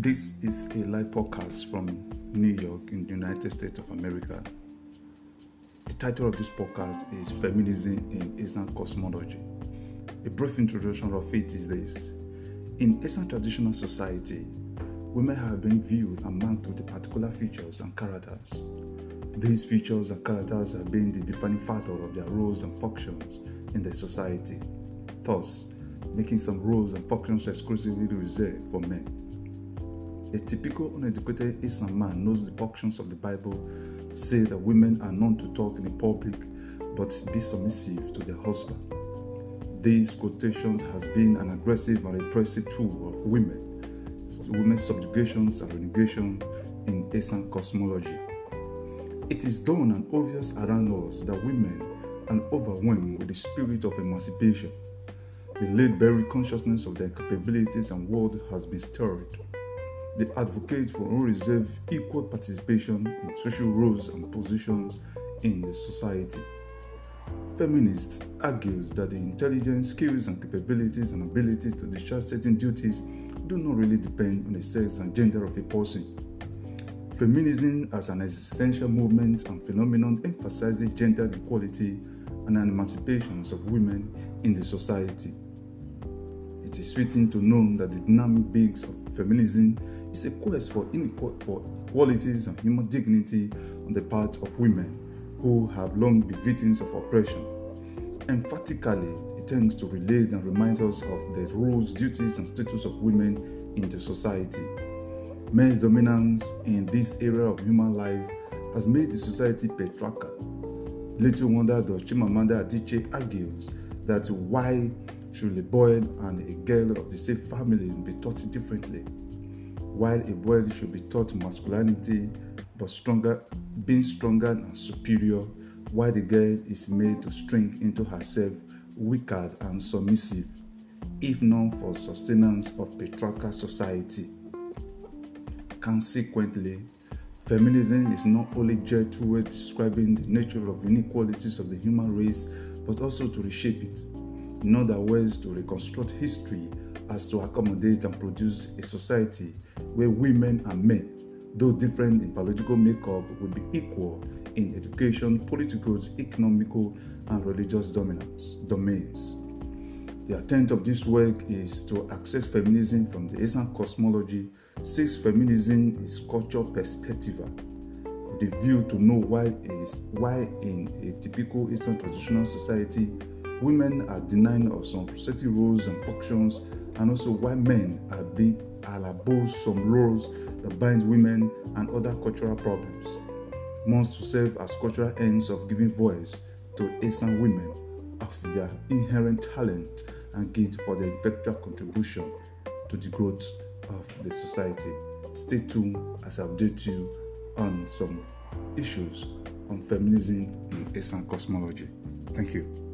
This is a live podcast from New York in the United States of America. The title of this podcast is Feminism in Eastern Cosmology. A brief introduction of it is this In Eastern traditional society, women have been viewed and marked with particular features and characters. These features and characters have been the defining factor of their roles and functions in the society, thus, making some roles and functions exclusively reserved for men. A typical uneducated Eastern man knows the functions of the Bible say that women are known to talk in the public but be submissive to their husband. These quotations has been an aggressive and repressive tool of women, women's subjugations and renegation in Eastern cosmology. It is done and obvious around us that women are overwhelmed with the spirit of emancipation. The late buried consciousness of their capabilities and worth has been stirred. They advocate for unreserved equal participation in social roles and positions in the society. Feminists argues that the intelligence, skills, and capabilities and abilities to discharge certain duties do not really depend on the sex and gender of a person. Feminism as an existential movement and phenomenon emphasizes gender equality and an emancipation of women in the society. It is fitting to know that the dynamic of feminism is a quest for inequalities and human dignity on the part of women who have long been victims of oppression. Emphatically, it tends to relate and remind us of the roles, duties, and status of women in the society. Men's dominance in this area of human life has made the society patriarchal. Little wonder does Chimamanda Adichie argues that why should a boy and a girl of the same family be taught differently? while a boy should be taught masculinity but stronger being stronger and superior while the girl is made to shrink into herself weaker and submissive if not for sustenance of patriarchal society consequently feminism is not only geared towards describing the nature of inequalities of the human race but also to reshape it in other words to reconstruct history as to accommodate and produce a society where women and men, though different in biological makeup, would be equal in education, political, economical, and religious dominance, domains. The intent of this work is to access feminism from the Eastern cosmology, since feminism is cultural perspective, the view to know why is why in a typical Eastern traditional society, women are denied of some society roles and functions and also why men are being above some roles that binds women and other cultural problems. Wants to serve as cultural ends of giving voice to Asian women of their inherent talent and gift for their effectual contribution to the growth of the society. Stay tuned as I update you on some issues on feminism in Asian cosmology. Thank you.